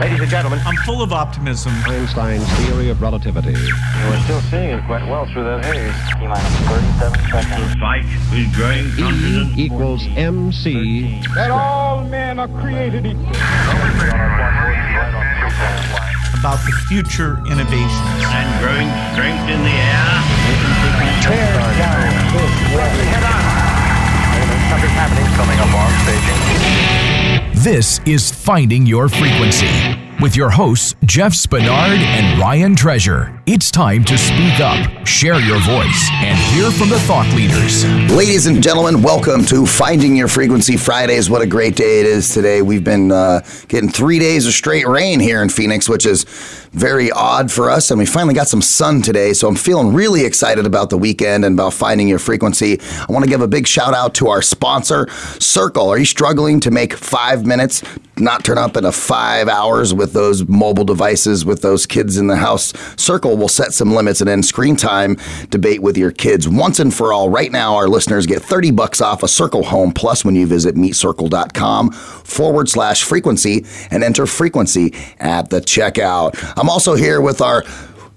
Ladies and gentlemen, I'm full of optimism. Einstein's theory of relativity. We're still seeing it quite well through that haze. T-minus 37 seconds. fight with growing E confidence. equals MC that all men are created equal. about the future innovations. and growing strength in the air. something's happening coming up on staging. This is Finding Your Frequency with your hosts, Jeff Spinard and Ryan Treasure. It's time to speak up, share your voice, and hear from the thought leaders. Ladies and gentlemen, welcome to Finding Your Frequency Fridays. What a great day it is today. We've been uh, getting three days of straight rain here in Phoenix, which is very odd for us. And we finally got some sun today. So I'm feeling really excited about the weekend and about finding your frequency. I want to give a big shout out to our sponsor, Circle. Are you struggling to make five minutes, not turn up into five hours with those mobile devices, with those kids in the house? Circle will set some limits and end screen time debate with your kids once and for all. Right now, our listeners get 30 bucks off a Circle Home Plus when you visit meetcircle.com forward slash frequency and enter frequency at the checkout. I'm also here with our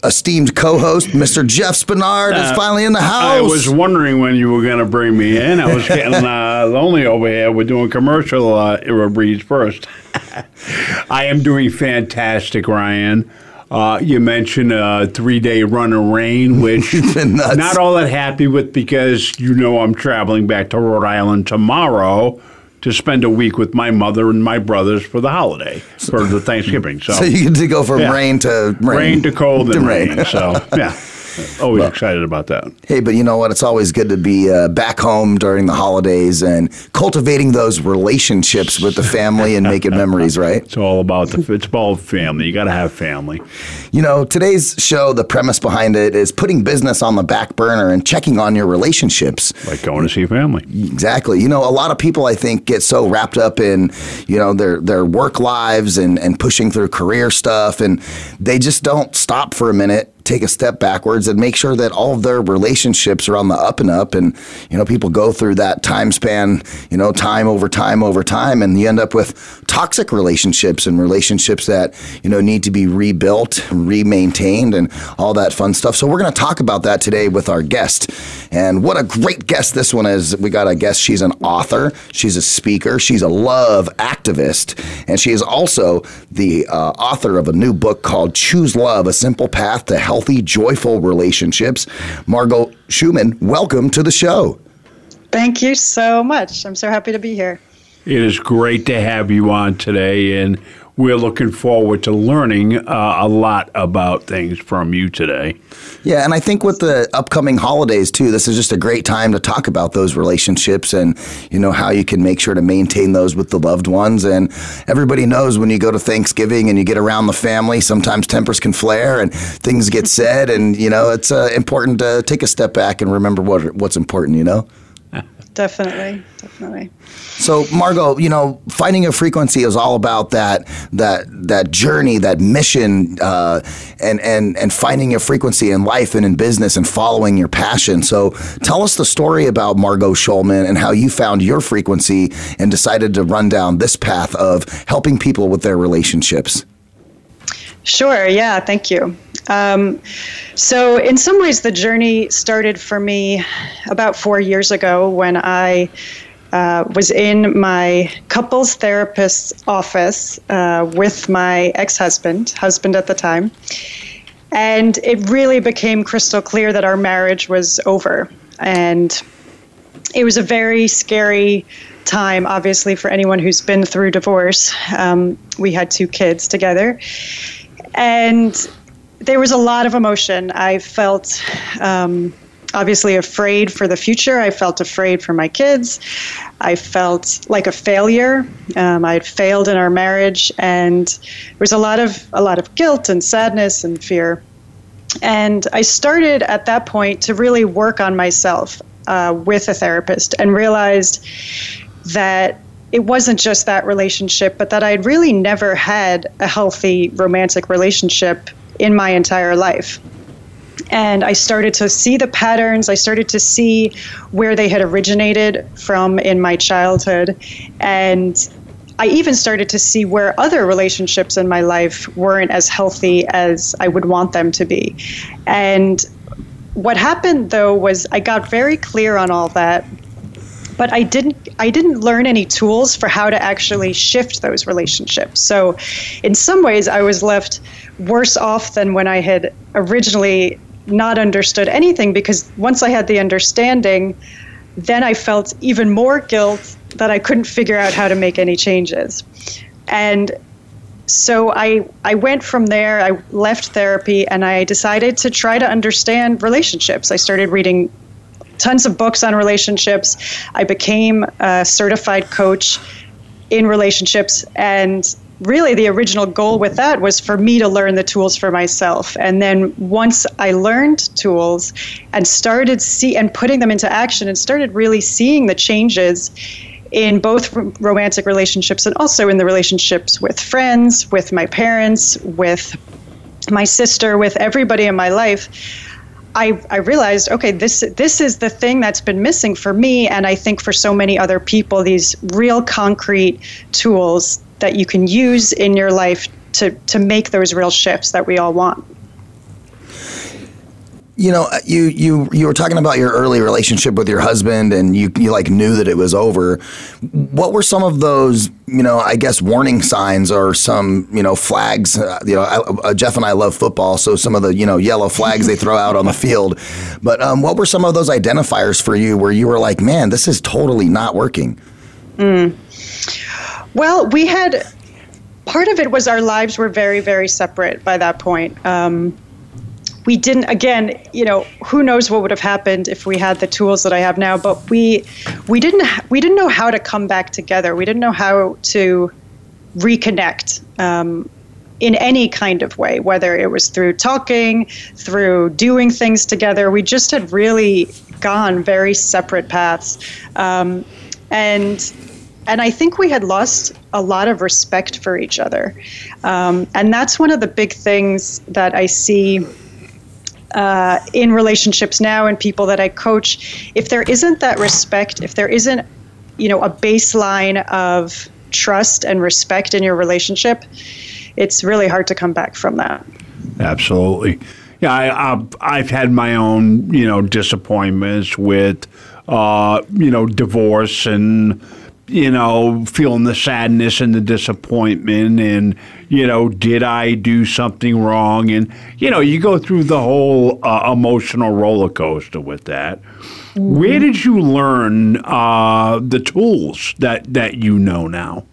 esteemed co-host, Mr. Jeff Spinard, is finally in the house. I was wondering when you were going to bring me in. I was getting uh, lonely over here. We're doing commercial uh, breeds first. I am doing fantastic, Ryan. Uh, you mentioned a three day run of rain, which not all that happy with because you know I'm traveling back to Rhode Island tomorrow to spend a week with my mother and my brothers for the holiday for the Thanksgiving. So, so you get to go from Yeah. rain to rain. rain to cold and To rain. rain. So yeah, always excited about that. Hey, but you know what? It's always good to be uh, back home during the holidays and cultivating those relationships with the family and making memories, right? It's all about the. It's about family. You got to have family. You know, today's show, the premise behind it is putting business on the back burner and checking on your relationships. Like going to see family. Exactly. You know, a lot of people I think get so wrapped up in, you know, their their work lives and and pushing through career stuff and they just don't stop for a minute, take a step backwards and make sure that all of their relationships are on the up and up and you know, people go through that time span, you know, time over time over time and you end up with toxic relationships and relationships that, you know, need to be rebuilt, re-maintained and all that fun stuff. So we're going to talk about that today with our guest. And what a great guest this one is. We got a guest. She's an author, she's a speaker, she's a love activist, and she is also the uh, author of a new book called Choose Love: A Simple Path to Healthy, Joyful Relationships. Margot Schulman, welcome to the show. Thank you so much. I'm so happy to be here. It is great to have you on today, and we're looking forward to learning uh, a lot about things from you today. Yeah, and I think with the upcoming holidays too, this is just a great time to talk about those relationships and you know how you can make sure to maintain those with the loved ones. And everybody knows when you go to Thanksgiving and you get around the family, sometimes tempers can flare and things get said, and you know it's uh, important to take a step back and remember what what's important. You know. Definitely, definitely. So, Margot, you know, finding a frequency is all about that that that journey, that mission, uh, and and and finding your frequency in life and in business and following your passion. So, tell us the story about Margot Schulman and how you found your frequency and decided to run down this path of helping people with their relationships. Sure, yeah, thank you. Um, so, in some ways, the journey started for me about four years ago when I uh, was in my couples therapist's office uh, with my ex husband, husband at the time. And it really became crystal clear that our marriage was over. And it was a very scary time, obviously, for anyone who's been through divorce. Um, we had two kids together. And there was a lot of emotion. I felt um, obviously afraid for the future. I felt afraid for my kids. I felt like a failure. Um, I had failed in our marriage, and there was a lot of a lot of guilt and sadness and fear. And I started at that point to really work on myself uh, with a therapist, and realized that it wasn't just that relationship, but that I'd really never had a healthy romantic relationship in my entire life. And I started to see the patterns, I started to see where they had originated from in my childhood. And I even started to see where other relationships in my life weren't as healthy as I would want them to be. And what happened though was I got very clear on all that but I didn't I didn't learn any tools for how to actually shift those relationships. So in some ways I was left worse off than when I had originally not understood anything because once I had the understanding then I felt even more guilt that I couldn't figure out how to make any changes. And so I I went from there. I left therapy and I decided to try to understand relationships. I started reading tons of books on relationships. I became a certified coach in relationships and really the original goal with that was for me to learn the tools for myself and then once i learned tools and started see and putting them into action and started really seeing the changes in both romantic relationships and also in the relationships with friends with my parents with my sister with everybody in my life I, I realized, okay, this this is the thing that's been missing for me, and I think for so many other people, these real concrete tools that you can use in your life to to make those real shifts that we all want you know you you you were talking about your early relationship with your husband and you you like knew that it was over. What were some of those you know i guess warning signs or some you know flags? Uh, you know I, uh, jeff and i love football so some of the you know yellow flags they throw out on the field. But um, what were some of those identifiers for you where you were like man this is totally not working mm. well we had part of it was our lives were very very separate by that point. Um, we didn't again you know who knows what would have happened if we had the tools that i have now but we we didn't we didn't know how to come back together. We didn't know how to reconnect um, in any kind of way whether it was through talking through doing things together. We just had really gone very separate paths. Um, and and I think we had lost a lot of respect for each other. Um, and that's one of the big things that I see uh, in relationships now and people that I coach, if there isn't that respect, if there isn't, you know, a baseline of trust and respect in your relationship, it's really hard to come back from that. Absolutely. Yeah, I, I've, I've had my own, you know, disappointments with, uh, you know, divorce and you know, feeling the sadness and the disappointment and, you know, did I do something wrong? And, you know, you go through the whole uh, emotional roller coaster with that. Mm-hmm. Where did you learn uh, the tools that, that you know now?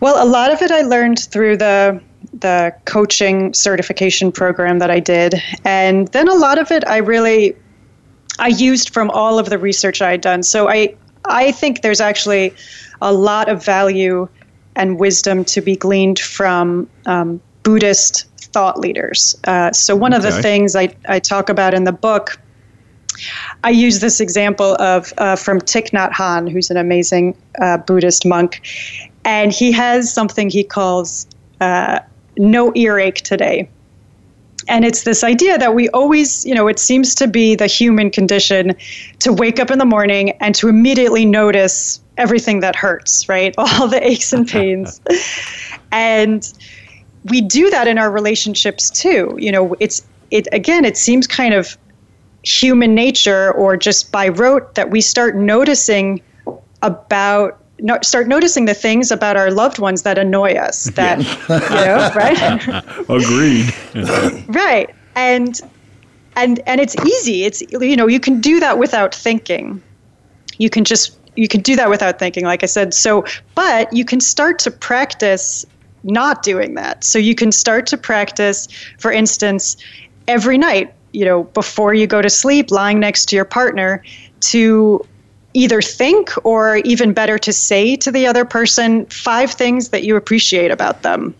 Well, a lot of it I learned through the the coaching certification program that I did, and then a lot of it I really I used from all of the research I had done. So I I think there's actually a lot of value and wisdom to be gleaned from um, Buddhist thought leaders. Uh, so, one okay. of the things I, I talk about in the book, I use this example of uh, from Thich Nhat Hanh, who's an amazing uh, Buddhist monk, and he has something he calls uh, no earache today and it's this idea that we always, you know, it seems to be the human condition to wake up in the morning and to immediately notice everything that hurts, right? All the aches and pains. and we do that in our relationships too. You know, it's it again, it seems kind of human nature or just by rote that we start noticing about no, start noticing the things about our loved ones that annoy us. That you know, right? Agreed. right, and and and it's easy. It's you know you can do that without thinking. You can just you can do that without thinking, like I said. So, but you can start to practice not doing that. So you can start to practice, for instance, every night. You know, before you go to sleep, lying next to your partner, to either think or even better to say to the other person five things that you appreciate about them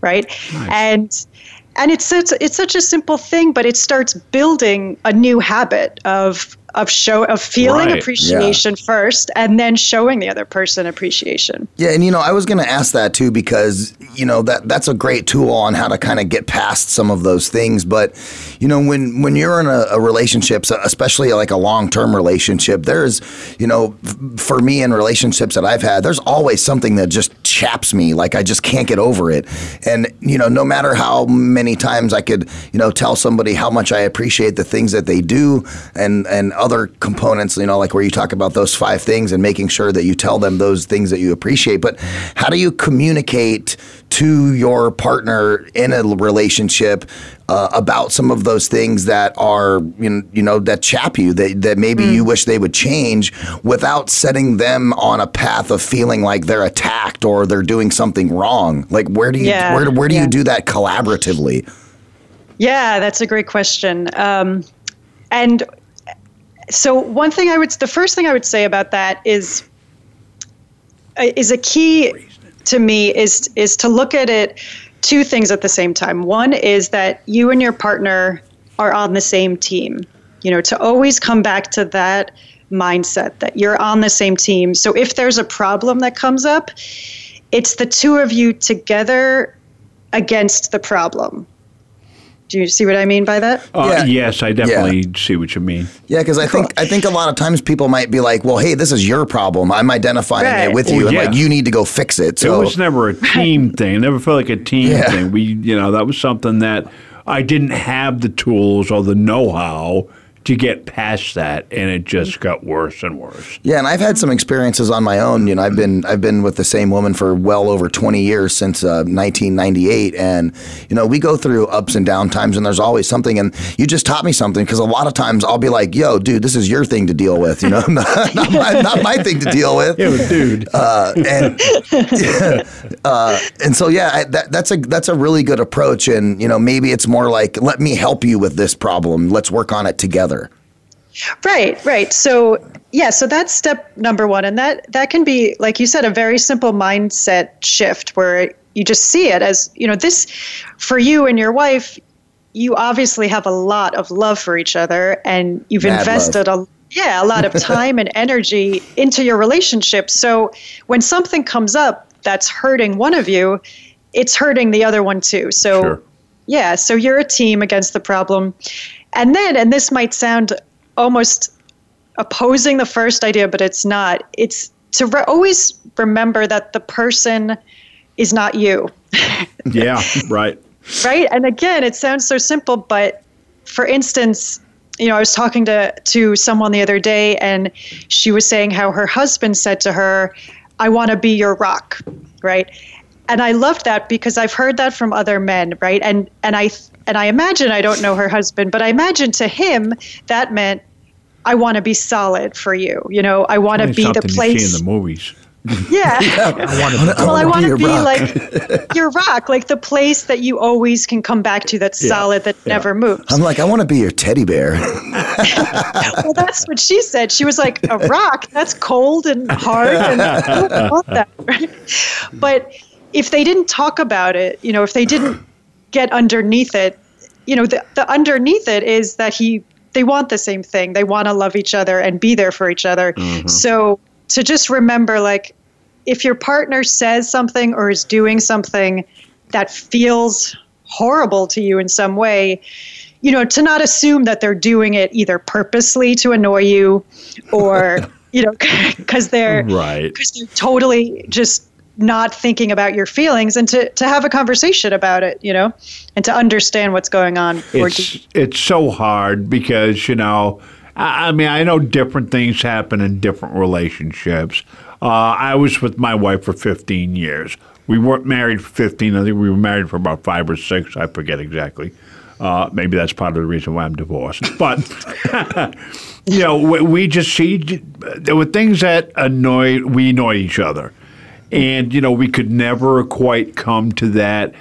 right nice. and and it's such, it's such a simple thing but it starts building a new habit of of show of feeling right. appreciation yeah. first and then showing the other person appreciation yeah and you know i was going to ask that too because you know that that's a great tool on how to kind of get past some of those things. But you know, when when you're in a, a relationship, especially like a long term relationship, there's you know, f- for me in relationships that I've had, there's always something that just chaps me. Like I just can't get over it. And you know, no matter how many times I could you know tell somebody how much I appreciate the things that they do and and other components, you know, like where you talk about those five things and making sure that you tell them those things that you appreciate. But how do you communicate to your partner in a relationship uh, about some of those things that are you know, you know that chap you that, that maybe you wish they would change without setting them on a path of feeling like they're attacked or they're doing something wrong like where do you Yeah, where, where do yeah. you do that collaboratively Yeah, that's a great question. Um, and so one thing I would, the first thing I would say about that is, uh, is a key to me is is to look at it two things at the same time. One is that you and your partner are on the same team. You know, to always come back to that mindset that you're on the same team. So if there's a problem that comes up, it's the two of you together against the problem. Do you see what I mean by that? Uh, Yeah. Yes, I definitely see what you mean. yeah because i think i think a lot of times people might be like well hey this is your problem i'm identifying Right. it with you and yeah. like you need to go fix it so it was never a team thing. It never felt like a team Yeah. thing. We, you know, that was something that I didn't have the tools or the know-how to get past that, and it just got worse and worse. Yeah, and I've had some experiences on my own. You know, I've been I've been with the same woman for well over 20 years since uh, 1998, and you know we go through ups and down times, and there's always something. And you just taught me something because a lot of times I'll be like, "Yo, dude, this is your thing to deal with," you know, not, not, my, not my thing to deal with. Yeah, dude. Uh, and uh, and so yeah, I, that, that's a that's a really good approach. And you know, maybe it's more like, "Let me help you with this problem. Let's work on it together." Right, right. So yeah, so that's step number one, and that that can be, like you said, a very simple mindset shift where you just see it as you know this for you and your wife. You obviously have a lot of love for each other, and you've Mad invested a yeah a lot of time and energy into your relationship. So when something comes up that's hurting one of you, it's hurting the other one too. So Sure. yeah, so you're a team against the problem. And then, and this might sound almost opposing the first idea, but it's not. It's to re- always remember that the person is not you, Yeah, right. right? And again, it sounds so simple, but for instance, you know, I was talking to to someone the other day, and she was saying how her husband said to her, "I want to be your rock," right? And I loved that because I've heard that from other men, right? And and I and I imagine I don't know her husband, but I imagine to him that meant I want to be solid for you. You know, I want to be the something you see place. in the movies. yeah. I want to. Well, I want to be rock. like your rock, like the place that you always can come back to that's Yeah. solid, that Yeah. never moves. I'm like, I want to be your teddy bear. well, that's what she said. She was like, a rock, that's cold and hard, and I don't want that. Right? But if they didn't talk about it, you know, if they didn't get underneath it, you know, the, the underneath it is that he, they want the same thing. They want to love each other and be there for each other. Mm-hmm. So to just remember, like, if your partner says something or is doing something that feels horrible to you in some way, you know, to not assume that they're doing it either purposely to annoy you or, you know, because they're Right. because they're totally just not thinking about your feelings and to, to have a conversation about it, you know, and to understand what's going on. It's it's so hard because you know. I I mean, I know different things happen in different relationships. Uh, I was with my wife for 15 years. We weren't married for 15. I think we were married for about five or six. I forget exactly. Uh, maybe that's part of the reason why I'm divorced. But you know, we, we just see there were things that annoyed. We annoyed each other, and you know, we could never quite come to that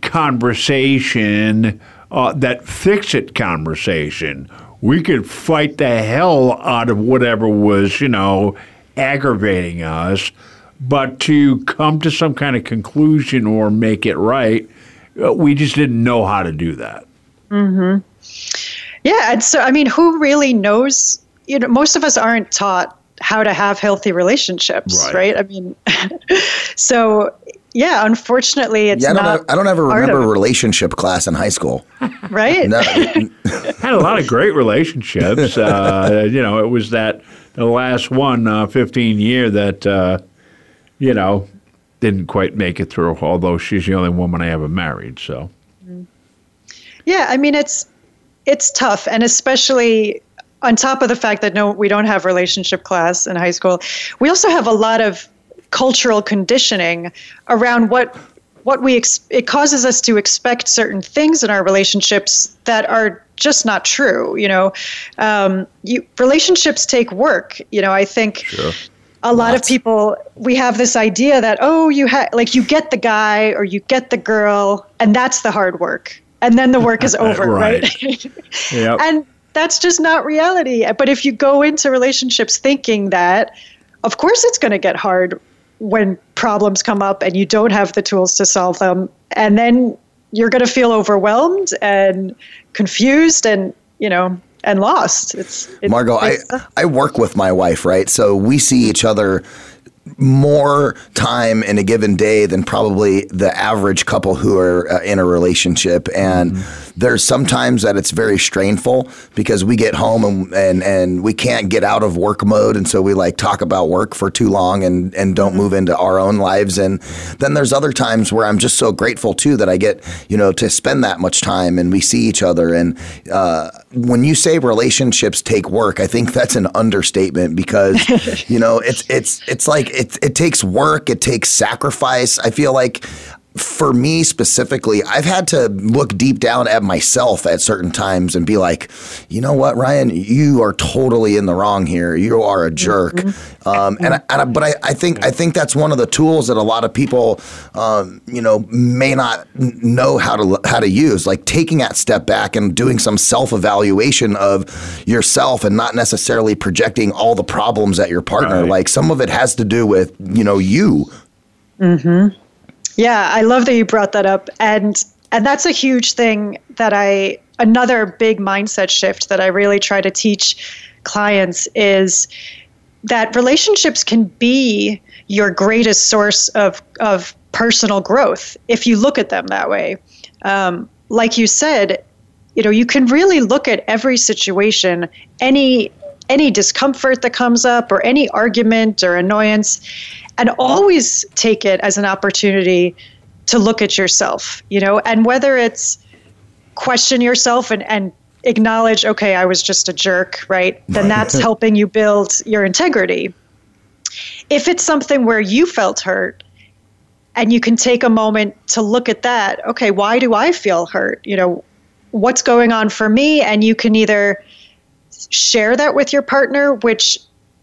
conversation, uh, that fix it conversation. We could fight the hell out of whatever was, you know, aggravating us, but to come to some kind of conclusion or make it right, uh, we just didn't know how to do that. Mm-hmm. Yeah, and so I mean, who really knows? You know, most of us aren't taught how to have healthy relationships, Right. right? I mean, so yeah, unfortunately, it's Yeah, I don't, not. ev- I don't ever remember a relationship class in high school. right? No, Had a lot of great relationships. Uh, you know, it was that the last one, uh, 15 year that, uh, you know, didn't quite make it through, although she's the only woman I ever married. So, Yeah, I mean it's it's tough, and especially on top of the fact that no, we don't have relationship class in high school. We also have a lot of cultural conditioning around what what we ex- it causes us to expect certain things in our relationships that are just not true. You know, um, you, relationships take work. You know, I think a lot of people we have this idea that oh you ha- like you get the guy or you get the girl and that's the hard work and then the work is over right, Right. Yep. and that's just not reality. But if you go into relationships thinking that of course it's going to get hard when problems come up and you don't have the tools to solve them. And then you're going to feel overwhelmed and confused and you know and lost. It's it, Margot, I, I work with my wife, right? So we see each other more time in a given day than probably the average couple who are uh, in a relationship. And there's sometimes that it's very strainful because we get home and, and and we can't get out of work mode. And so we like talk about work for too long and and don't move into our own lives. And then there's other times where I'm just so grateful too that I get you know to spend that much time and we see each other. And uh, when you say relationships take work I think that's an understatement because you know it's it's it's like it it takes work it takes sacrifice. I feel like for me specifically, I've had to look deep down at myself at certain times and be like, you know what, Ryan, you are totally in the wrong here. You are a jerk. Um, and I, and I, but I, I think I think that's one of the tools that a lot of people, um, you know, may not know how to how to use. Like taking that step back and doing some self evaluation of yourself and not necessarily projecting all the problems at your partner. Right. Like some of it has to do with you know you. Yeah, I love that you brought that up and and that's a huge thing that I another big mindset shift that I really try to teach clients is that relationships can be your greatest source of of personal growth if you look at them that way. Um, like you said, you know, you can really look at every situation, any any discomfort that comes up or any argument or annoyance and always take it as an opportunity to look at yourself, you know, and whether it's question yourself and, and acknowledge, okay, I was just a jerk, right? Then that's helping you build your integrity. If it's something where you felt hurt and you can take a moment to look at that, okay, why do I feel hurt? You know, what's going on for me? And you can either share that with your partner, which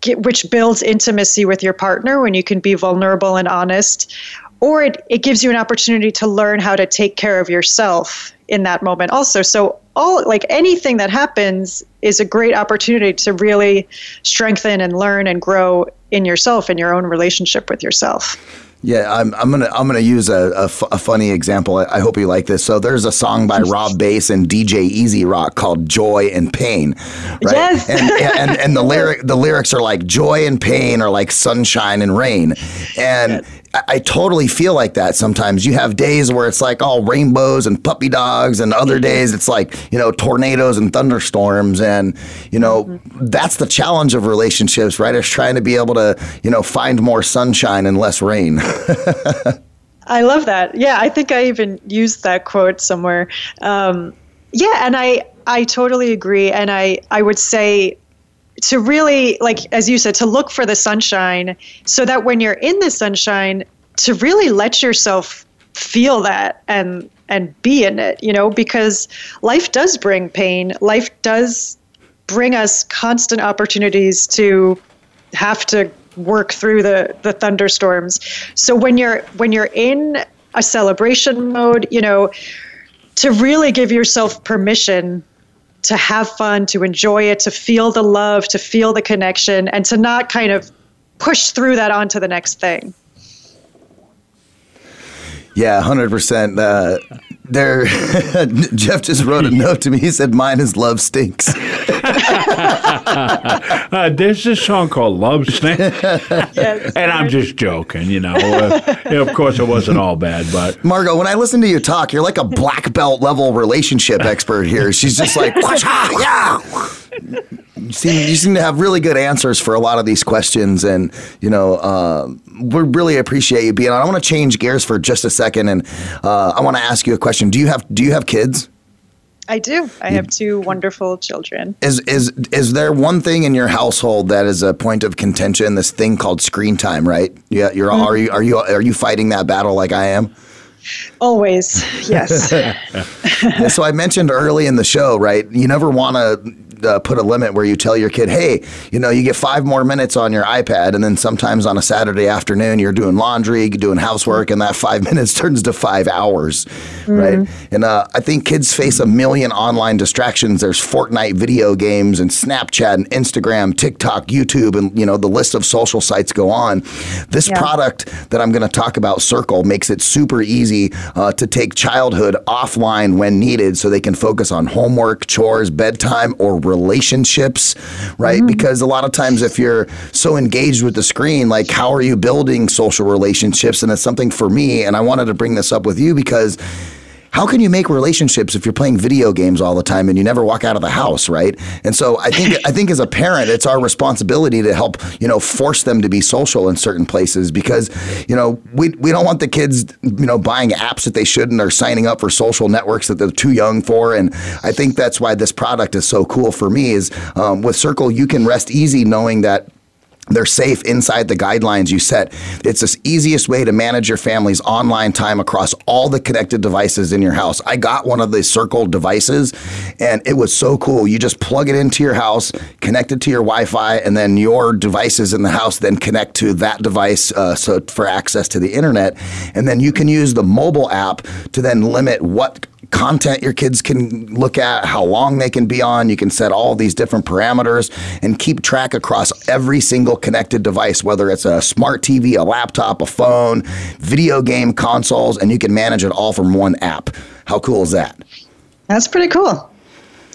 which builds intimacy with your partner when you can be vulnerable and honest, or it, it gives you an opportunity to learn how to take care of yourself in that moment also. So all like anything that happens is a great opportunity to really strengthen and learn and grow in yourself in your own relationship with yourself. Yeah, I'm, I'm gonna I'm gonna use a, a, funny example. I, I hope you like this. So there's a song by Rob Base and DJ E-Z Rock called "Joy and Pain," right? Yes. And, and and the lyric the lyrics are like joy and pain are like sunshine and rain, and I, I totally feel like that. Sometimes you have days where it's like all rainbows and puppy dogs, and other days it's like you know tornadoes and thunderstorms, and you know that's the challenge of relationships, right? Is trying to be able to you know find more sunshine and less rain. I love that. Yeah, I think I even used that quote somewhere. Um, yeah, and I I totally agree. And I I would say to really like as you said to look for the sunshine, so that when you're in the sunshine, to really let yourself feel that and and be in it. You know, because life does bring pain. Life does bring us constant opportunities to have to work through the the thunderstorms. So when you're when you're in a celebration mode, you know, to really give yourself permission to have fun, to enjoy it, to feel the love, to feel the connection, and to not kind of push through that onto the next thing. Yeah, hundred percent. Uh, There, Jeff just wrote a note to me. He said, "Mine is love stinks." uh, there's this song called Love Snake. and I'm just joking, you know. Uh, yeah, of course, it wasn't all bad, but. Margot, when I listen to you talk, you're like a black belt level relationship expert here. She's just like, yeah. You seem, you seem to have really good answers for a lot of these questions, and you know uh, we really appreciate you being on. I want to change gears for just a second, and uh, I want to ask you a question. Do you have Do you have kids? I do. I have two wonderful children. Is is is there one thing in your household that is a point of contention? This thing called screen time, right? Yeah, you're mm-hmm. are you are you are you fighting that battle like I am? Always, yes. so I mentioned early in the show, right? You never want to uh, put a limit where you tell your kid, hey, you know, you get five more minutes on your iPad, and then sometimes on a Saturday afternoon you're doing laundry, doing housework, and that five minutes turns to five hours, mm-hmm. right? And uh, I think kids face a million online distractions. There's Fortnite video games and Snapchat and Instagram, TikTok, YouTube, and you know the list of social sites go on. This yeah. product that I'm going to talk about, Circle, makes it super easy uh, to take childhood offline when needed, so they can focus on homework, chores, bedtime, or relationships, right? Mm-hmm. Because a lot of times, if you're so engaged with the screen, like how are you building social relationships? And it's something for me, and I wanted to bring this up with you because how can you make relationships if you're playing video games all the time and you never walk out of the house, right? And so I think I think as a parent, it's our responsibility to help you know force them to be social in certain places because you know we we don't want the kids you know buying apps that they shouldn't or signing up for social networks that they're too young for. And I think that's why this product is so cool for me. Is um, with Circle you can rest easy knowing that they're safe inside the guidelines you set. It's the easiest way to manage your family's online time across all the connected devices in your house. I got one of the Circle devices and it was so cool. You just plug it into your house, connect it to your Wi Fi, and then your devices in the house then connect to that device uh, so for access to the internet. And then you can use the mobile app to then limit what content your kids can look at, how long they can be on. You can set all these different parameters and keep track across every single connected device, whether it's a smart TV, a laptop, a phone, video game consoles, and you can manage it all from one app. How cool is that? That's pretty cool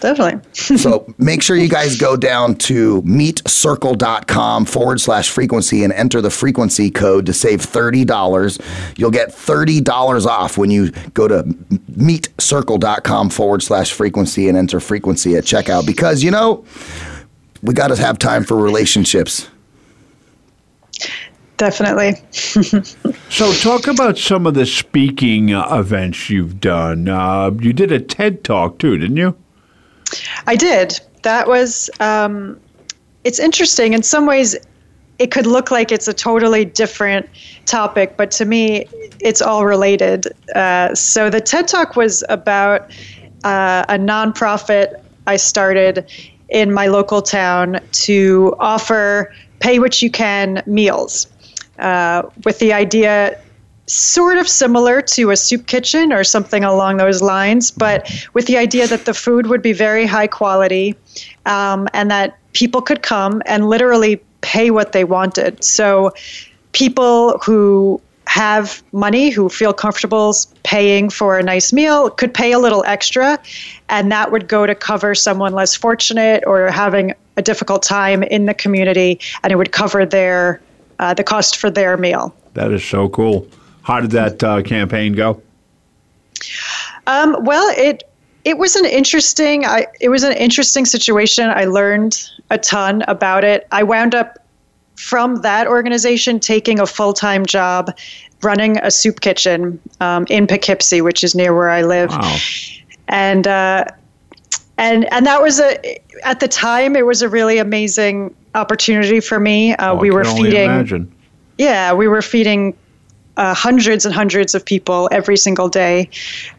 definitely. so make sure you guys go down to meetcircle.com forward slash frequency and enter the frequency code to save $30. You'll get $30 off when you go to meetcircle.com forward slash frequency and enter frequency at checkout because, you know, we got to have time for relationships. Definitely. so, talk about some of the speaking uh, events you've done. Uh, you did a TED talk too, didn't you? I did. That was, um, it's interesting. In some ways, it could look like it's a totally different topic, but to me, it's all related. Uh, so the TED Talk was about uh, a nonprofit I started in my local town to offer pay what you can meals uh, with the idea sort of similar to a soup kitchen or something along those lines, but with the idea that the food would be very high quality um, and that people could come and literally pay what they wanted. So people who have money, who feel comfortable paying for a nice meal, could pay a little extra, and that would go to cover someone less fortunate or having a difficult time in the community, and it would cover their uh, the cost for their meal. That is so cool. How did that uh, campaign go? Um, well, it it was an interesting I, it was an interesting situation. I learned a ton about it. I wound up from that organization taking a full time job running a soup kitchen um, in Poughkeepsie, which is near where I live. Wow. And uh, and and that was a at the time it was a really amazing opportunity for me. Uh, oh, we were feeding. Imagine. Yeah, we were feeding uh, hundreds and hundreds of people every single day.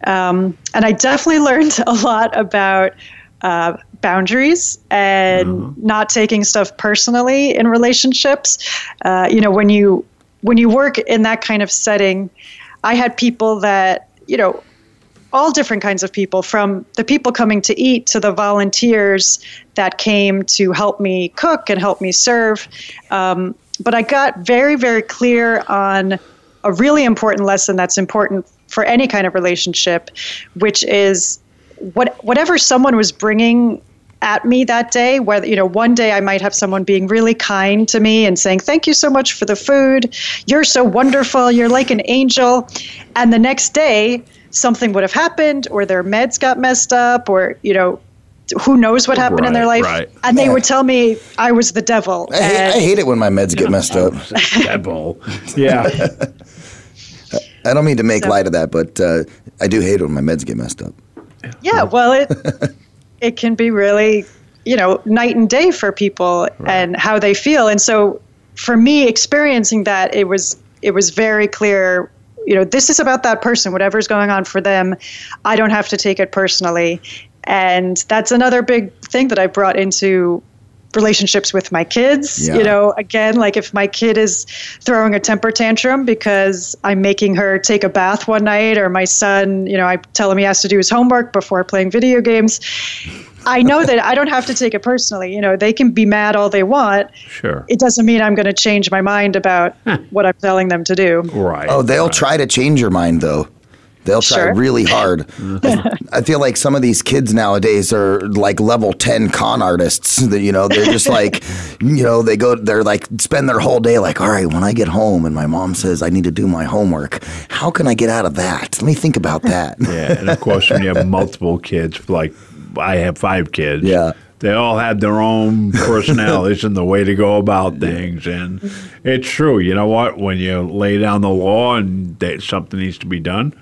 Um, and I definitely learned a lot about uh, boundaries and mm-hmm. not taking stuff personally in relationships. Uh, you know, when you when you work in that kind of setting, I had people that you know all different kinds of people from the people coming to eat to the volunteers that came to help me cook and help me serve um, but i got very very clear on a really important lesson that's important for any kind of relationship, which is what whatever someone was bringing at me that day whether you know one day i might have someone being really kind to me and saying thank you so much for the food you're so wonderful you're like an angel and the next day something would have happened or their meds got messed up or you know who knows what happened in their life right. and they would tell me i was the devil I hate, and I hate it when my meds get messed up. Devil. Yeah. I don't mean to make So- light of that, but uh, I do hate it when my meds get messed up. Yeah, well, it it can be really, you know, night and day for people and how they feel. And so, for me, experiencing that, it was it was very clear. You know, this is about that person. Whatever's going on for them, I don't have to take it personally. And that's another big thing that I brought into relationships with my kids. Yeah. You know, again, like if my kid is throwing a temper tantrum because I'm making her take a bath one night, or my son, you know, I tell him he has to do his homework before playing video games. I know that I don't have to take it personally. You know, they can be mad all they want. Sure. It doesn't mean I'm going to change my mind about what I'm telling them to do. Right. Oh, they'll right. try to change your mind though. They'll try Sure. really hard. I feel like some of these kids nowadays are like level 10 con artists that, you know, they're just like, you know, they go, they're like, spend their whole day like, all right, when I get home and my mom says I need to do my homework, how can I get out of that? Let me think about that. Yeah, and of course, when you have multiple kids, like I have five kids. Yeah. They all have their own personalities and the way to go about things, and it's true. You know what? When you lay down the law and that something needs to be done,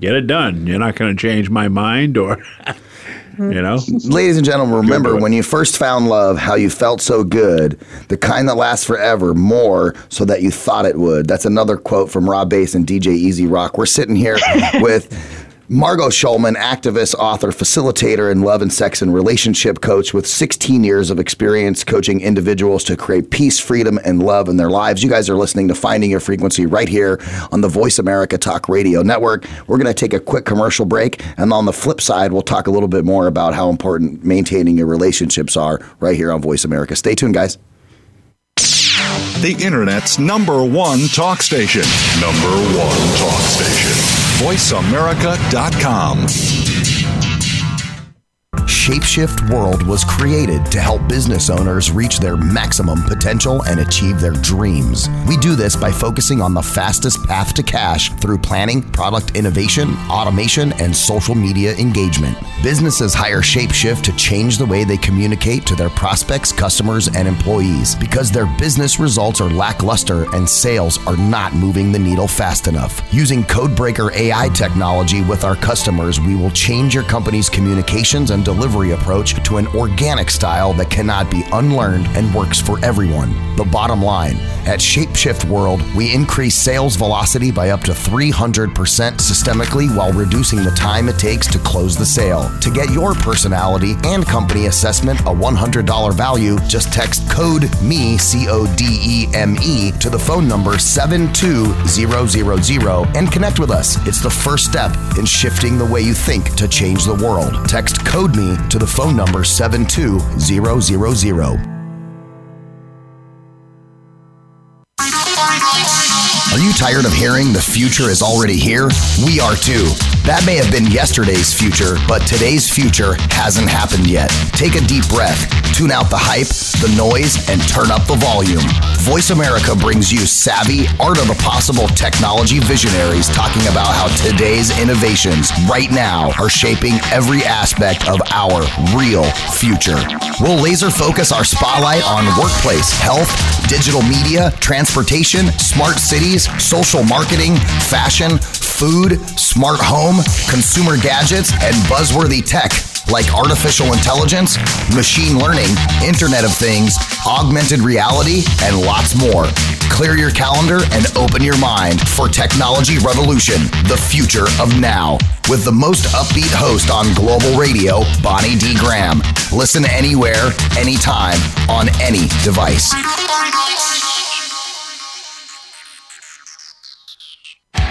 get it done. You're not going to change my mind, or you know. Ladies and gentlemen, remember when you first found love, how you felt so good, the kind that lasts forever, more so that you thought it would. That's another quote from Rob Base and DJ E-Z Rock. We're sitting here with Margot Schulman, activist, author, facilitator, and love and sex and relationship coach with 16 years of experience coaching individuals to create peace, freedom, and love in their lives. You guys are listening to Finding Your Frequency right here on the Voice America Talk Radio Network. We're going to take a quick commercial break, and on the flip side, we'll talk a little bit more about how important maintaining your relationships are right here on Voice America. Stay tuned, guys. The Internet's number one talk station. Number one talk station. VoiceAmerica.com. Shapeshift World was created to help business owners reach their maximum potential and achieve their dreams. We do this by focusing on the fastest path to cash through planning, product innovation, automation, and social media engagement. Businesses hire Shapeshift to change the way they communicate to their prospects, customers, and employees because their business results are lackluster and sales are not moving the needle fast enough. Using Codebreaker AI technology with our customers, we will change your company's communications and delivery approach to an organic style that cannot be unlearned and works for everyone. The bottom line at Shapeshift World, we increase sales velocity by up to 300% systemically while reducing the time it takes to close the sale. To get your personality and company assessment a $100 value, just text code ME, C O D E M E, to the phone number 72000 and connect with us. It's the first step in shifting the way you think to change the world. Text code ME to the phone number 72000. Are you tired of hearing the future is already here? We are too. That may have been yesterday's future, but today's future hasn't happened yet. Take a deep breath, tune out the hype, the noise, and turn up the volume. Voice America brings you savvy, art of the possible technology visionaries talking about how today's innovations right now are shaping every aspect of our real future. We'll laser focus our spotlight on workplace, health, digital media, transportation, smart cities, social marketing, fashion, food, smart home, consumer gadgets, and buzzworthy tech like artificial intelligence, machine learning, Internet of Things, augmented reality, and lots more. Clear your calendar and open your mind for Technology Revolution, the future of now. With the most upbeat host on global radio, Bonnie D. Graham. Listen anywhere, anytime, on any device.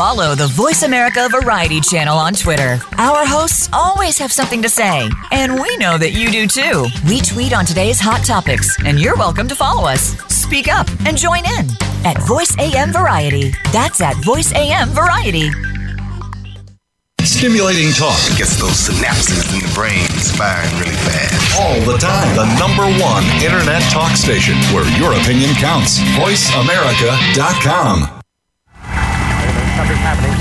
Follow the Voice America Variety channel on Twitter. Our hosts always have something to say, and we know that you do too. We tweet on today's hot topics, and you're welcome to follow us. Speak up and join in at Voice AM Variety. That's at Voice AM Variety. Stimulating talk gets those synapses in the brain firing really fast. all the time. The number one internet talk station where your opinion counts. VoiceAmerica.com.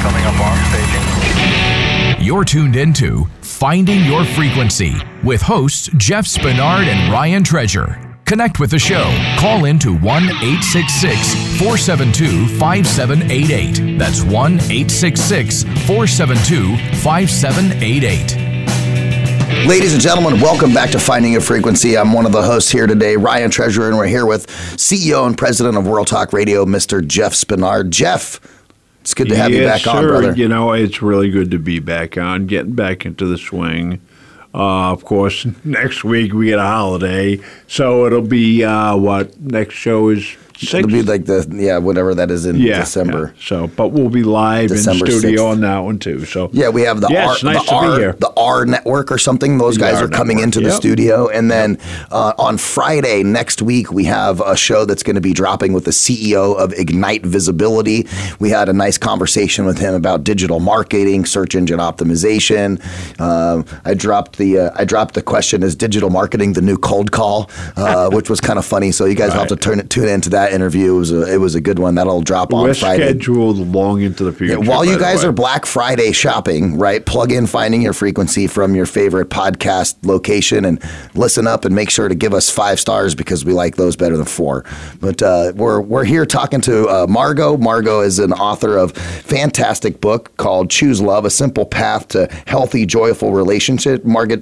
Coming up on staging. You're tuned into Finding Your Frequency with hosts Jeff Spinard and Ryan Treasure. Connect with the show. Call in to 1 866 472 5788. That's 1 866 472 5788. Ladies and gentlemen, welcome back to Finding Your Frequency. I'm one of the hosts here today, Ryan Treasurer, and we're here with CEO and President of World Talk Radio, Mr. Jeff Spinard. Jeff, it's good to have you back on, brother. You know, it's really good to be back on, getting back into the swing. Uh, of course, next week we get a holiday, so it'll be uh, what next show is six. It'll be like the yeah, whatever that is in yeah, December. yeah. So, but we'll be live December in studio 6th. on that one too. So Yeah, we have the Yeah, R, nice the, to be R here. the R network or something. Those The guys R are coming network, into the studio, and then uh, on Friday next week we have a show that's going to be dropping with the CEO of Ignite Visibility. We had a nice conversation with him about digital marketing, search engine optimization. Um, I dropped the uh, I dropped the question: Is digital marketing the new cold call? Uh, which was kind of funny. So you guys will have to turn it tune into that interview. It was a, it was a good one. That'll drop on we're Friday. scheduled long into the future. Yeah, while you guys are Black Friday shopping, right? Plug in Finding Your Frequency from your favorite podcast location and listen up and make sure to give us five stars because we like those better than four. But uh, we're, we're here talking to uh, Margot. Margot is an author of fantastic book called Choose Love, A Simple Path to Healthy, Joyful Relationship. Margot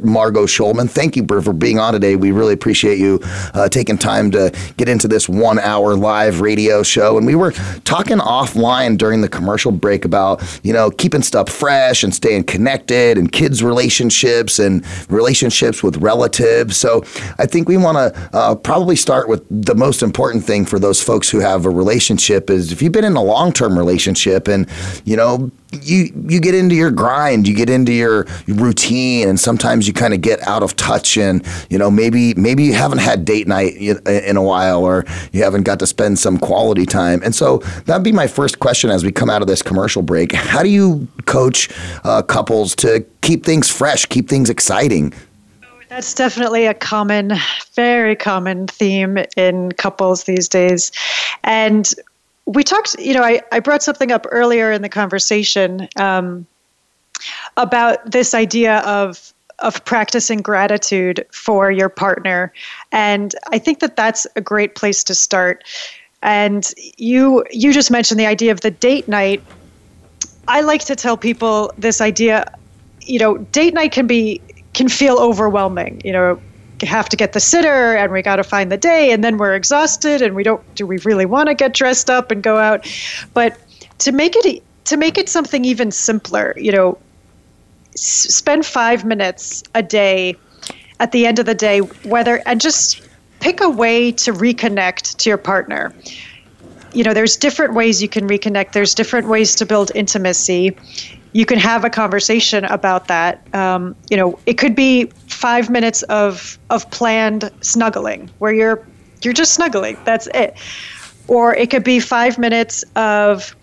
Schulman, thank you for, for being on today. We really appreciate you uh, taking time to get into this one hour live radio show. And we were talking offline during the commercial break about, you know, keeping stuff fresh and staying connected and kids' relationships and relationships with relatives. So I think we want to uh, probably start with the most important thing for those folks who have a relationship is if you've been in a long term relationship and, you know, you you get into your grind, you get into your routine, and sometimes you kind of get out of touch. And you know, maybe maybe you haven't had date night in a while, or you haven't got to spend some quality time. And so that'd be my first question as we come out of this commercial break. How do you coach uh, couples to keep things fresh, keep things exciting? That's definitely a common, very common theme in couples these days. And we talked, you know, I, I brought something up earlier in the conversation um, about this idea of of practicing gratitude for your partner. And I think that that's a great place to start. And you you just mentioned the idea of the date night. I like to tell people this idea, you know, date night can be can feel overwhelming. You know, have to get the sitter and we got to find the day and then we're exhausted and we don't do we really want to get dressed up and go out? But to make it to make it something even simpler, you know, s- spend 5 minutes a day at the end of the day whether and just pick a way to reconnect to your partner. You know there's different ways you can reconnect. There's different ways to build intimacy you can have a conversation about that. Um, you know it could be five minutes of of planned snuggling where you're you're just snuggling. That's it. Or it could be five minutes of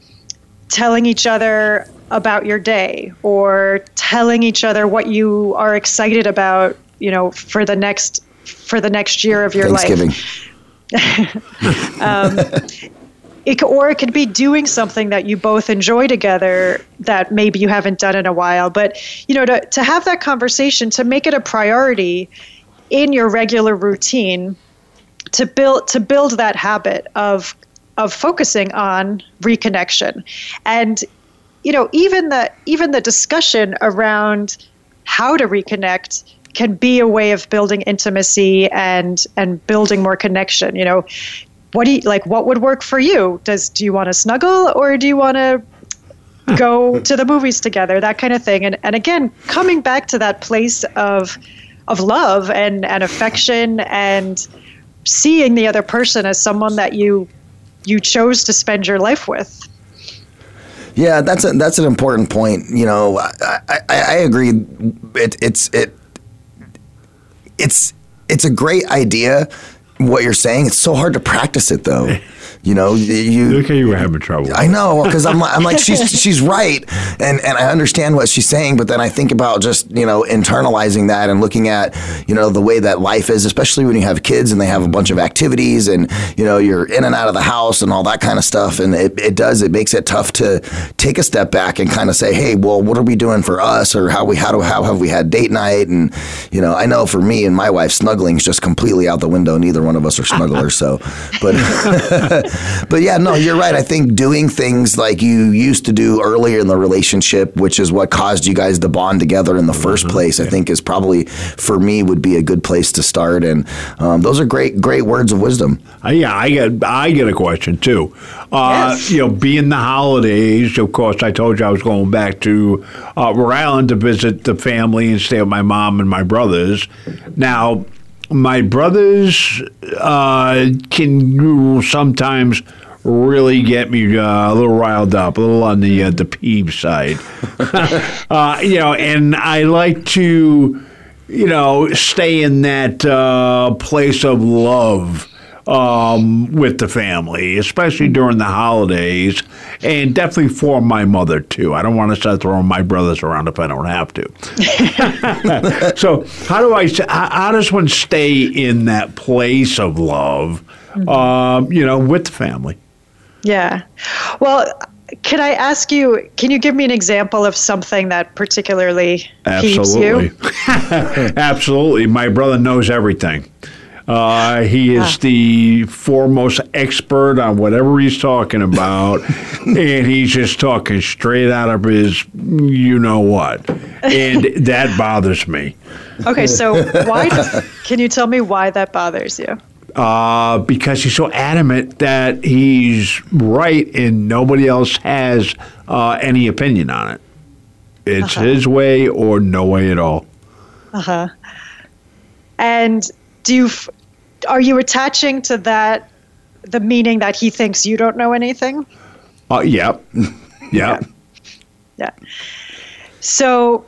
telling each other about your day or telling each other what you are excited about you know for the next for the next year of your life. Um, it, or it could be doing something that you both enjoy together that maybe you haven't done in a while. But you know to, to have that conversation to make it a priority in your regular routine to build to build that habit of of focusing on reconnection. And you know even the even the discussion around how to reconnect can be a way of building intimacy and and building more connection. You know what do you like what would work for you does do you want to snuggle or do you want to go to the movies together that kind of thing and and again coming back to that place of of love and and affection and seeing the other person as someone that you you chose to spend your life with Yeah, that's a, that's an important point. You know, I, I, I agree. It, it's it it's it's a great idea. What you're saying, it's so hard to practice it though. You know, you look how you were having trouble. I know because I'm, I'm like she's she's right, and and I understand what she's saying, but then I think about just you know internalizing that and looking at you know the way that life is, especially when you have kids and they have a bunch of activities and you know you're in and out of the house and all that kind of stuff, and it, it does it makes it tough to take a step back and kind of say, hey, well, what are we doing for us, or how we how do how have we had date night, and you know I know for me and my wife, snuggling is just completely out the window. Neither one of us are snugglers, so but. but yeah, no, you're right. I think doing things like you used to do earlier in the relationship, which is what caused you guys to bond together in the 1st place, I think is probably for me would be a good place to start. And um, those are great, great words of wisdom. Uh, yeah, I get I get a question too. Uh, You know, being the holidays, of course, I told you I was going back to uh, Rhode Island to visit the family and stay with my mom and my brothers. Now, my brothers uh, can sometimes really get me uh, a little riled up, a little on the uh, the peeve side. uh, you know, and I like to, you know, stay in that uh, place of love um, with the family, especially during the holidays, and definitely for my mother too. I don't want to start throwing my brothers around if I don't have to. so, how do I? How, does one stay in that place of love? Um, you know, with the family. Yeah. Well, can I ask you, can you give me an example of something that particularly Absolutely. you? Absolutely. My brother knows everything. Uh, he is Ah. the foremost expert on whatever he's talking about, and he's just talking straight out of his you know what. And that bothers me. Okay, so why, can you tell me why that bothers you? uh, because he's so adamant that he's right and nobody else has uh, any opinion on it. It's Uh-huh. his way or no way at all. Uh huh. And do you, f- are you attaching to that the meaning that he thinks you don't know anything? Uh, yep. yep. Yeah. So,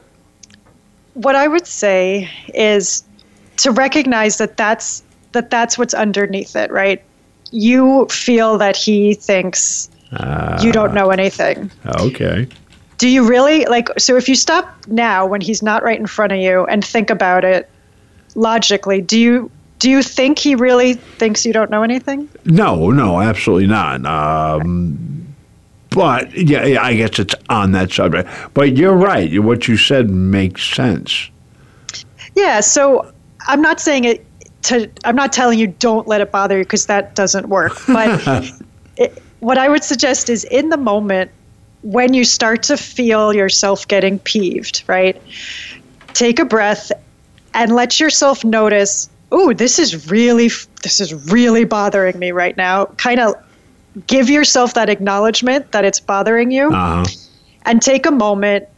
what I would say is to recognize that that's that that's what's underneath it, right? You feel that he thinks you don't know anything. Okay. Do you really like so if you stop now when he's not right in front of you and think about it logically, do you do you think he really thinks you don't know anything? No, no, absolutely not. Um, but yeah, yeah, I guess it's on that subject. But you're right. What you said makes sense. Yeah, so I'm not saying it to I'm not telling you don't let it bother you because that doesn't work. But what I would suggest is in the moment when you start to feel yourself getting peeved, right? Take a breath and let yourself notice, "Oh, this is really this is really bothering me right now." Kind of give yourself that acknowledgement that it's bothering you. Uh-huh. And take a moment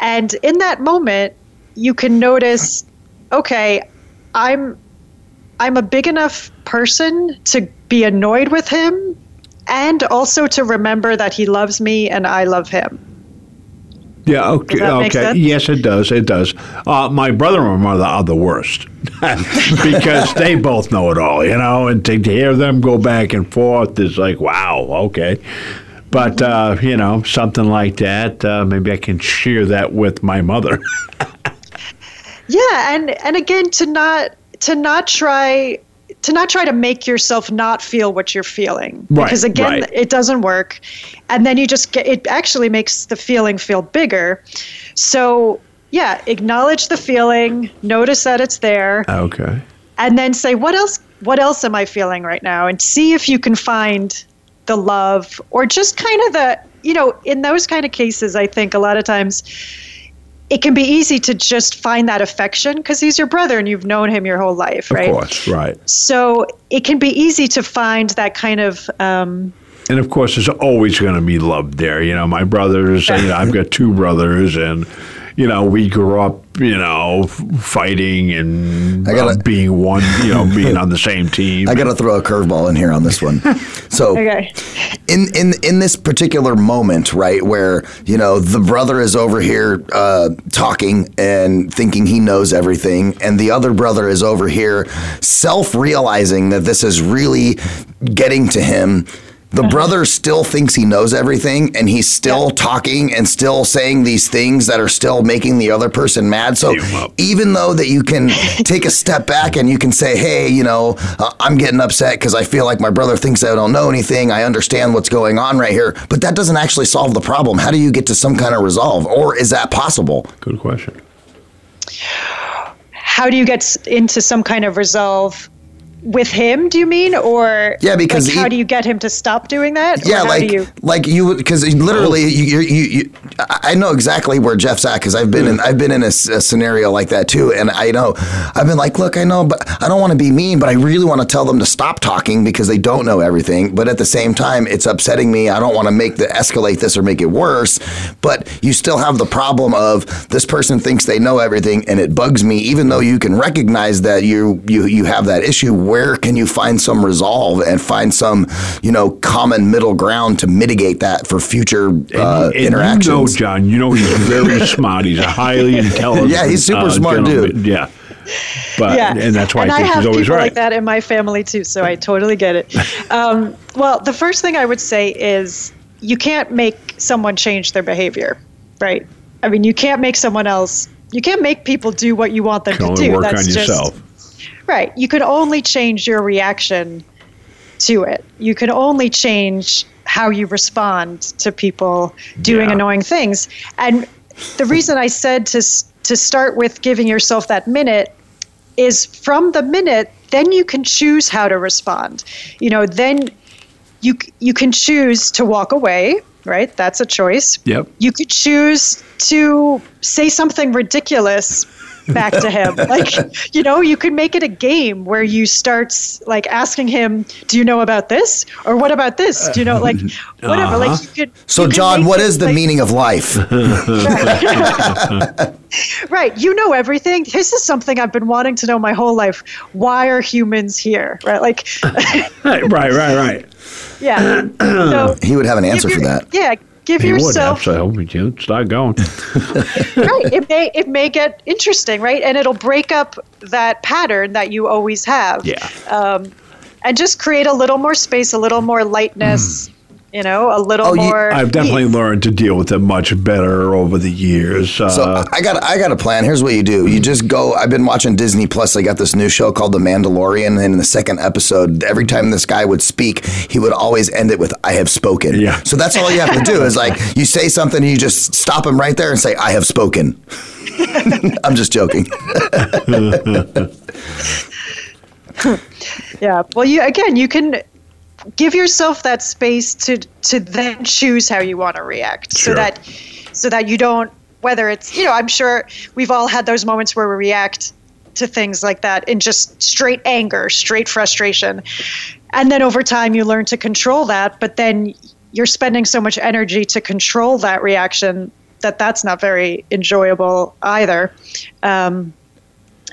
and in that moment you can notice, okay, I'm I'm a big enough person to be annoyed with him and also to remember that he loves me and I love him. Yeah. Okay. Okay. Yes, it does. It does. Uh, my brother and my mother are the worst because they both know it all, you know. And to hear them go back and forth is like, wow. Okay. But uh, you know, something like that. Uh, maybe I can share that with my mother. Yeah, and and again to not to not try to not try to make yourself not feel what you're feeling. Right, because again right. it doesn't work. And then you just get it actually makes the feeling feel bigger. So yeah acknowledge the feeling notice that it's there. Okay. and then say what else what else am i feeling right now? And see if you can find the love or just kind of the you know in those kind of cases i think a lot of times it can be easy to just find that affection because he's your brother and you've known him your whole life right Of course. Right. so it can be easy to find that kind of um, And of course, there's always going to be love there. You know, my brothers, you know, I've got two brothers, and, you know, we grew up, you know, fighting and I gotta- uh, being one, you know, being on the same team. I got to throw a curveball in here on this one. So, okay in in in this particular moment, right, where you know the brother is over here uh, talking and thinking he knows everything, and the other brother is over here self realizing that this is really getting to him. The brother still thinks he knows everything, and he's still talking and still saying these things that are still making the other person mad. So, even though that you can take a step back and you can say, "Hey, you know, uh, I'm getting upset because I feel like my brother thinks I don't know anything. I understand what's going on right here," but that doesn't actually solve the problem. How do you get to some kind of resolve, or is that possible? Good question. how do you get into some kind of resolve with him do you mean or Yeah, because like, how do you get him to stop doing that Yeah, like you like you because literally you, you, you, you I I know exactly where Jeff's at because I've been in I've been in a scenario like that too, and I know I've been like, look, I know, but I don't want to be mean, but I really want to tell them to stop talking because they don't know everything. But at the same time, it's upsetting me. I don't want to make the escalate this or make it worse. But you still have the problem of this person thinks they know everything, and it bugs me. Even though you can recognize that you you you have that issue, where can you find some resolve and find some you know common middle ground to mitigate that for future uh, and interactions? You know, John, you know he's very smart. He's a highly intelligent. Yeah, he's super uh, smart gentleman. dude. Yeah, but yeah, and that's why and I think have he's always people right. like that in my family too, so I totally get it. Um, well, the first thing I would say is you can't make someone change their behavior, right? I mean, you can't make someone else. You can't make people do what you want them You can to only do. work That's on just yourself. Right. You can only change your reaction to it. You can only change how you respond to people doing Yeah. annoying things. And the reason I said to to start with giving yourself that minute is from the minute then you can choose how to respond. You know, then you you can choose to walk away, right? That's a choice. Yep. You could choose to say something ridiculous back to him. like, you know, you could make it a game where you start like asking him, "Do you know about this?" or "What about this?" Do you know like whatever. Like uh-huh. you could So, you could John, make what it, is the like- meaning of life? Right, you know everything. This is something I've been wanting to know my whole life. Why are humans here? Right? Like right, right, right. yeah. So he would have an answer for that. Yeah, give He would yourself so we should start going. right. It may it may get interesting, right? And it'll break up that pattern that you always have. Yeah. Um, and just create a little more space, a little more lightness. You know, a little more. I've definitely learned to deal with it much better over the years. Uh, So I got I got a plan. Here's what you do. You just go. I've been watching Disney Plus. They got this new show called The Mandalorian, and in the second episode, every time this guy would speak, he would always end it with "I have spoken." Yeah. So that's all you have to do is like you say something, and you just stop him right there and say "I have spoken." I'm just joking. yeah. Well, you again, you can give yourself that space to to then choose how you want to react. So that so that you don't whether it's you know i'm sure we've all had those moments where we react to things like that in just straight anger straight frustration. And then over time you learn to control that but then you're spending so much energy to control that reaction that that's not very enjoyable either. Um,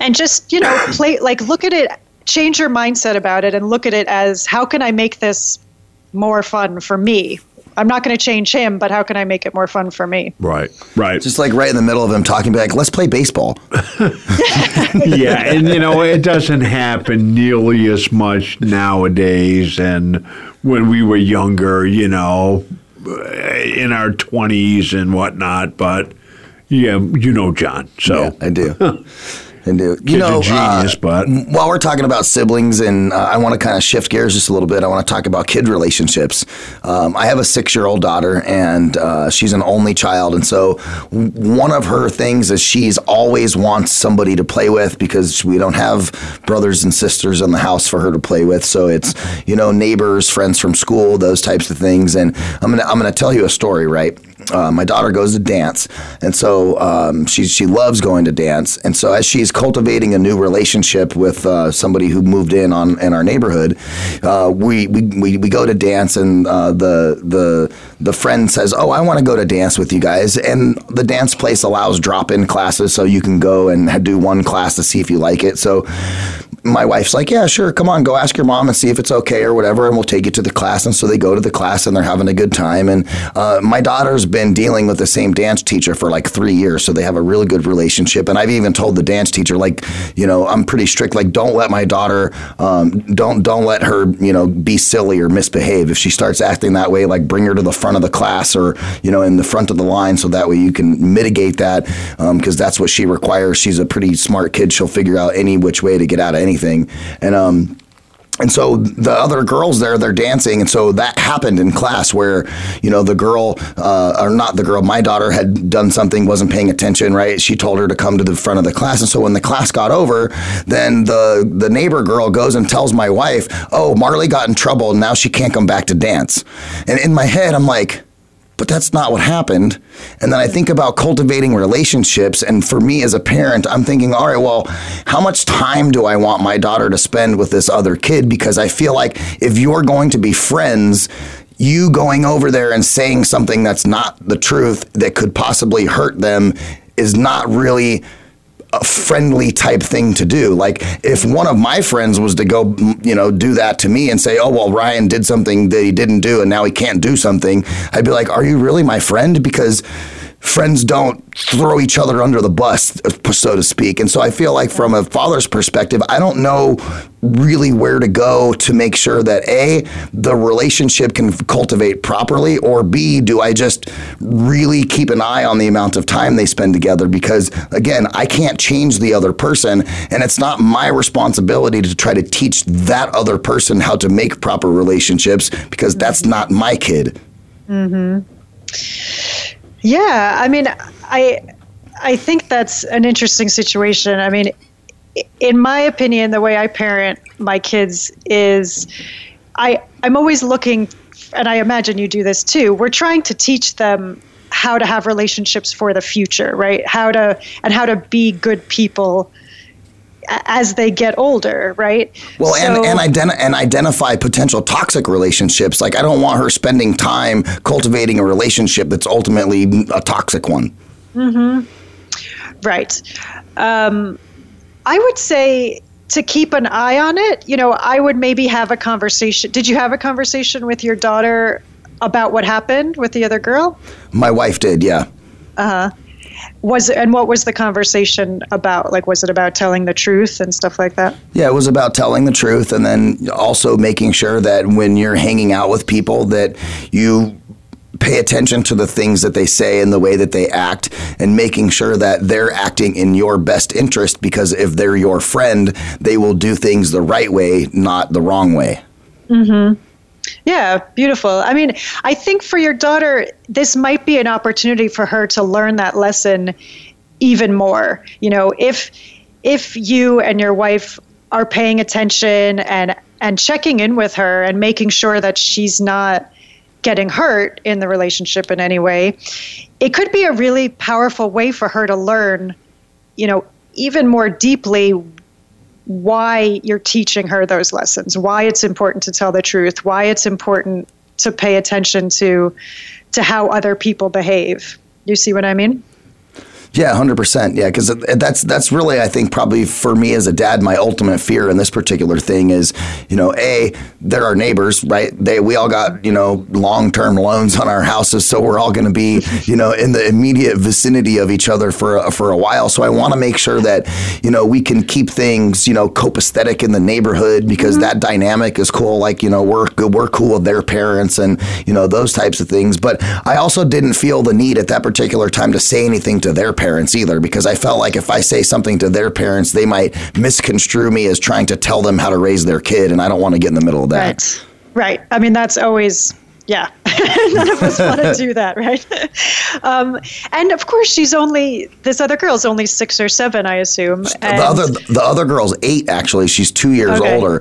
and just you know play like look at it change your mindset about it and look at it as how can i make this more fun for me i'm not going to change him but how can i make it more fun for me Right, right. Just like right in the middle of him talking, be like, let's play baseball. yeah, and you know it doesn't happen nearly as much nowadays. And when we were younger, you know, in our twenties and whatnot. But yeah, you know, John. So I do. I do. Kid's a genius, uh, but while we're talking about siblings, and uh, I want to kind of shift gears just a little bit. I want to talk about kid relationships. Um, I have a six-year-old daughter, and uh, she's an only child, and so one of her things is she's always wants somebody to play with because we don't have brothers and sisters in the house for her to play with. So it's you know neighbors, friends from school, those types of things. And I'm gonna I'm gonna tell you a story, right? Uh, my daughter goes to dance, and so um, she she loves going to dance. And so as she's cultivating a new relationship with uh, somebody who moved in on in our neighborhood, uh, we, we we we go to dance, and uh, the the the friend says, "Oh, I want to go to dance with you guys." And the dance place allows drop in classes, so you can go and do one class to see if you like it. So my wife's like, yeah, sure, come on, go ask your mom and see if it's okay or whatever, and we'll take you to the class. And so they go to the class and they're having a good time. And uh, my daughter's been dealing with the same dance teacher for like three years, so they have a really good relationship. And I've even told the dance teacher, like, you know, I'm pretty strict, like, don't let my daughter, um, don't don't let her, you know, be silly or misbehave. If she starts acting that way, like, bring her to the front of the class or you know, in the front of the line, so that way you can mitigate that, because that's what she requires. She's a pretty smart kid; she'll figure out any which way to get out of anything. And um, and so the other girls there, they're dancing, and so that happened in class where, you know, the girl, uh, or not the girl, my daughter had done something, wasn't paying attention, right? She told her to come to the front of the class, and so when the class got over, then the the neighbor girl goes and tells my wife, "Oh, Marley got in trouble, now she can't come back to dance." And in my head, I'm like, but that's not what happened. And then I think about cultivating relationships. And for me as a parent, I'm thinking, all right, well, how much time do I want my daughter to spend with this other kid? Because I feel like if you're going to be friends, you going over there and saying something that's not the truth that could possibly hurt them is not really a friendly type thing to do. Like if one of my friends was to go, you know, do that to me and say, "Oh, well, Ryan did something that he didn't do and now he can't do something." I'd be like, "Are you really my friend?" because friends don't throw each other under the bus, so to speak. And so I feel like from a father's perspective, I don't know really where to go to make sure that A, the relationship can cultivate properly, or B, do I just really keep an eye on the amount of time they spend together? Because again, I can't change the other person, and it's not my responsibility to try to teach that other person how to make proper relationships because that's not my kid. hmm Yeah, I mean, I I think that's an interesting situation. I mean, in my opinion, the way I parent my kids is I I'm always looking, and I imagine you do this too. We're trying to teach them how to have relationships for the future, right? How to and how to be good people as they get older, right? Well, and So- and, identi- and identify potential toxic relationships. Like I don't want her spending time cultivating a relationship that's ultimately a toxic one. Mm-hmm. Right. Um, I would say to keep an eye on it. You know, I would maybe have a conversation. Did you have a conversation with your daughter about what happened with the other girl? My wife did, yeah. Uh huh. Was and what was the conversation about? Like, was it about telling the truth and stuff like that? Yeah, it was about telling the truth and then also making sure that when you're hanging out with people that you pay attention to the things that they say and the way that they act and making sure that they're acting in your best interest because if they're your friend, they will do things the right way, not the wrong way. Mm-hmm. Yeah, beautiful. I mean, I think for your daughter, this might be an opportunity for her to learn that lesson even more. You know, if if you and your wife are paying attention and and checking in with her and making sure that she's not getting hurt in the relationship in any way, it could be a really powerful way for her to learn, you know, even more deeply why you're teaching her those lessons, why it's important to tell the truth, why it's important to pay attention to to how other people behave. You see what I mean? Yeah, hundred percent. Yeah, because that's that's really I think probably for me as a dad, my ultimate fear in this particular thing is, you know, a they're our neighbors, right? They we all got you know long term loans on our houses, so we're all going to be you know in the immediate vicinity of each other for for a while. So I want to make sure that you know we can keep things you know copacetic in the neighborhood because mm-hmm. that dynamic is cool. Like you know we're we're cool with their parents and you know those types of things. But I also didn't feel the need at that particular time to say anything to their parents parents either because I felt like if I say something to their parents, they might misconstrue me as trying to tell them how to raise their kid, and I don't want to get in the middle of that. Right. Right. I mean, that's always yeah none of us want to do that right um, and of course she's only this other girl's only six or seven i assume and the other the other girl's eight actually she's two years okay. older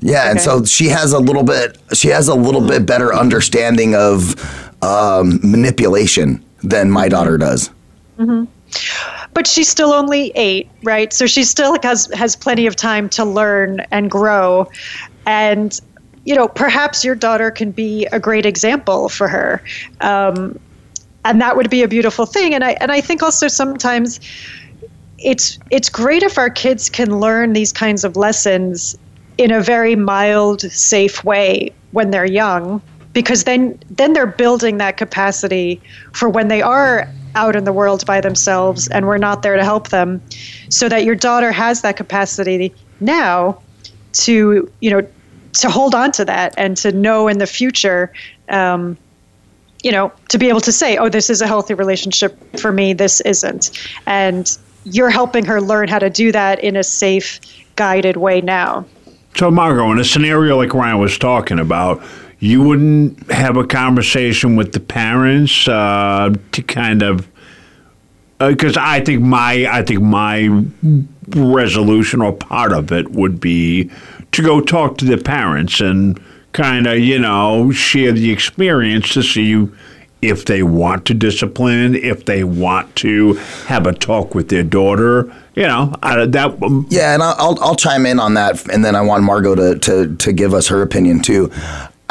yeah okay. and so she has a little bit she has a little bit better understanding of um, manipulation than my daughter does mm-hmm but she's still only eight, right? So she still has has plenty of time to learn and grow, and you know perhaps your daughter can be a great example for her, um, and that would be a beautiful thing. And I and I think also sometimes it's it's great if our kids can learn these kinds of lessons in a very mild, safe way when they're young because then then they're building that capacity for when they are out in the world by themselves and we're not there to help them so that your daughter has that capacity now to you know to hold on to that and to know in the future um, you know to be able to say oh this is a healthy relationship for me this isn't. And you're helping her learn how to do that in a safe guided way now. So margot in a scenario like ryan was talking about you wouldn't have a conversation with the parents uh, to kind of because uh, I think my I think my resolution or part of it would be to go talk to the parents and kind of you know share the experience to see if they want to discipline, if they want to have a talk with their daughter, you know, that. Um, yeah, and I'll I'll chime in on that, and then I want Margot to to to give us her opinion too.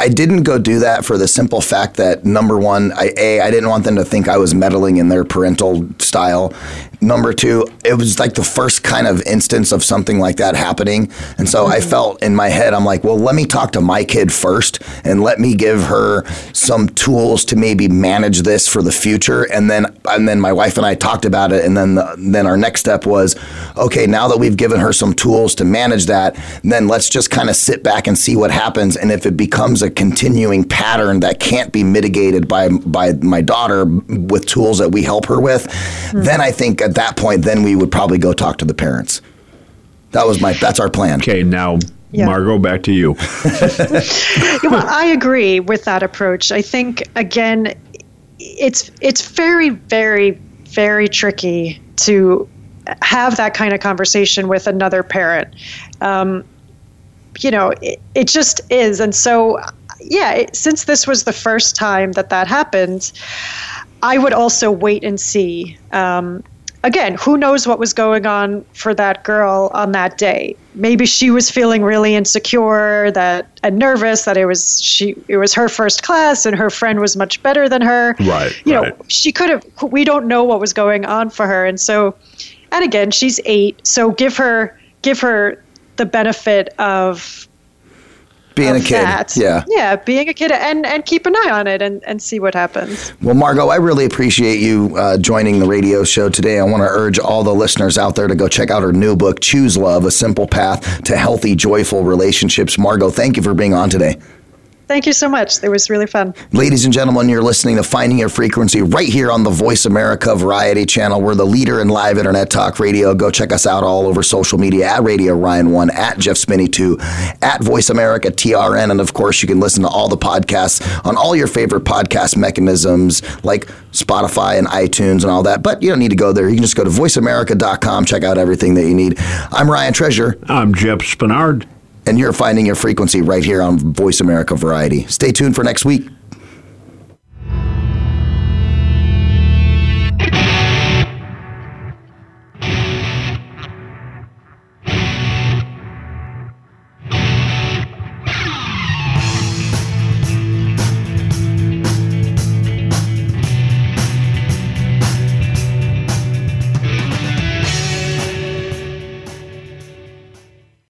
I didn't go do that for the simple fact that number one, I, a I didn't want them to think I was meddling in their parental style, Number two, it was like the first kind of instance of something like that happening. And so mm-hmm. I felt in my head, I'm like, well, let me talk to my kid first and let me give her some tools to maybe manage this for the future. And then, and then my wife and I talked about it. And then, the, then our next step was, okay, now that we've given her some tools to manage that, then let's just kind of sit back and see what happens. And if it becomes a continuing pattern that can't be mitigated by, by my daughter with tools that we help her with, mm-hmm. then I think at that point, then we would probably go talk to the parents. That was my. That's our plan. Okay, now yeah. Margot, back to you. well, I agree with that approach. I think again, it's it's very, very, very tricky to have that kind of conversation with another parent. Um, you know, it, it just is, and so yeah. It, since this was the first time that that happened, I would also wait and see. Um, again, who knows what was going on for that girl on that day? Maybe she was feeling really insecure that and nervous that it was she it was her first class and her friend was much better than her. Right. You right. know, she could have we don't know what was going on for her. And so and again, she's 8, so give her give her the benefit of being a kid. That. Yeah. Yeah, being a kid and, and keep an eye on it and, and see what happens. Well, Margot, I really appreciate you uh, joining the radio show today. I want to urge all the listeners out there to go check out her new book, Choose Love A Simple Path to Healthy, Joyful Relationships. Margot, thank you for being on today. Thank you so much. It was really fun. Ladies and gentlemen, you're listening to Finding Your Frequency right here on the Voice America Variety Channel. We're the leader in live internet talk radio. Go check us out all over social media at Radio Ryan 1, at Jeff Spinney 2, at Voice America TRN. And of course, you can listen to all the podcasts on all your favorite podcast mechanisms like Spotify and iTunes and all that. But you don't need to go there. You can just go to voiceamerica.com, check out everything that you need. I'm Ryan Treasure. I'm Jeff Spinard. And you're finding your frequency right here on Voice America Variety. Stay tuned for next week.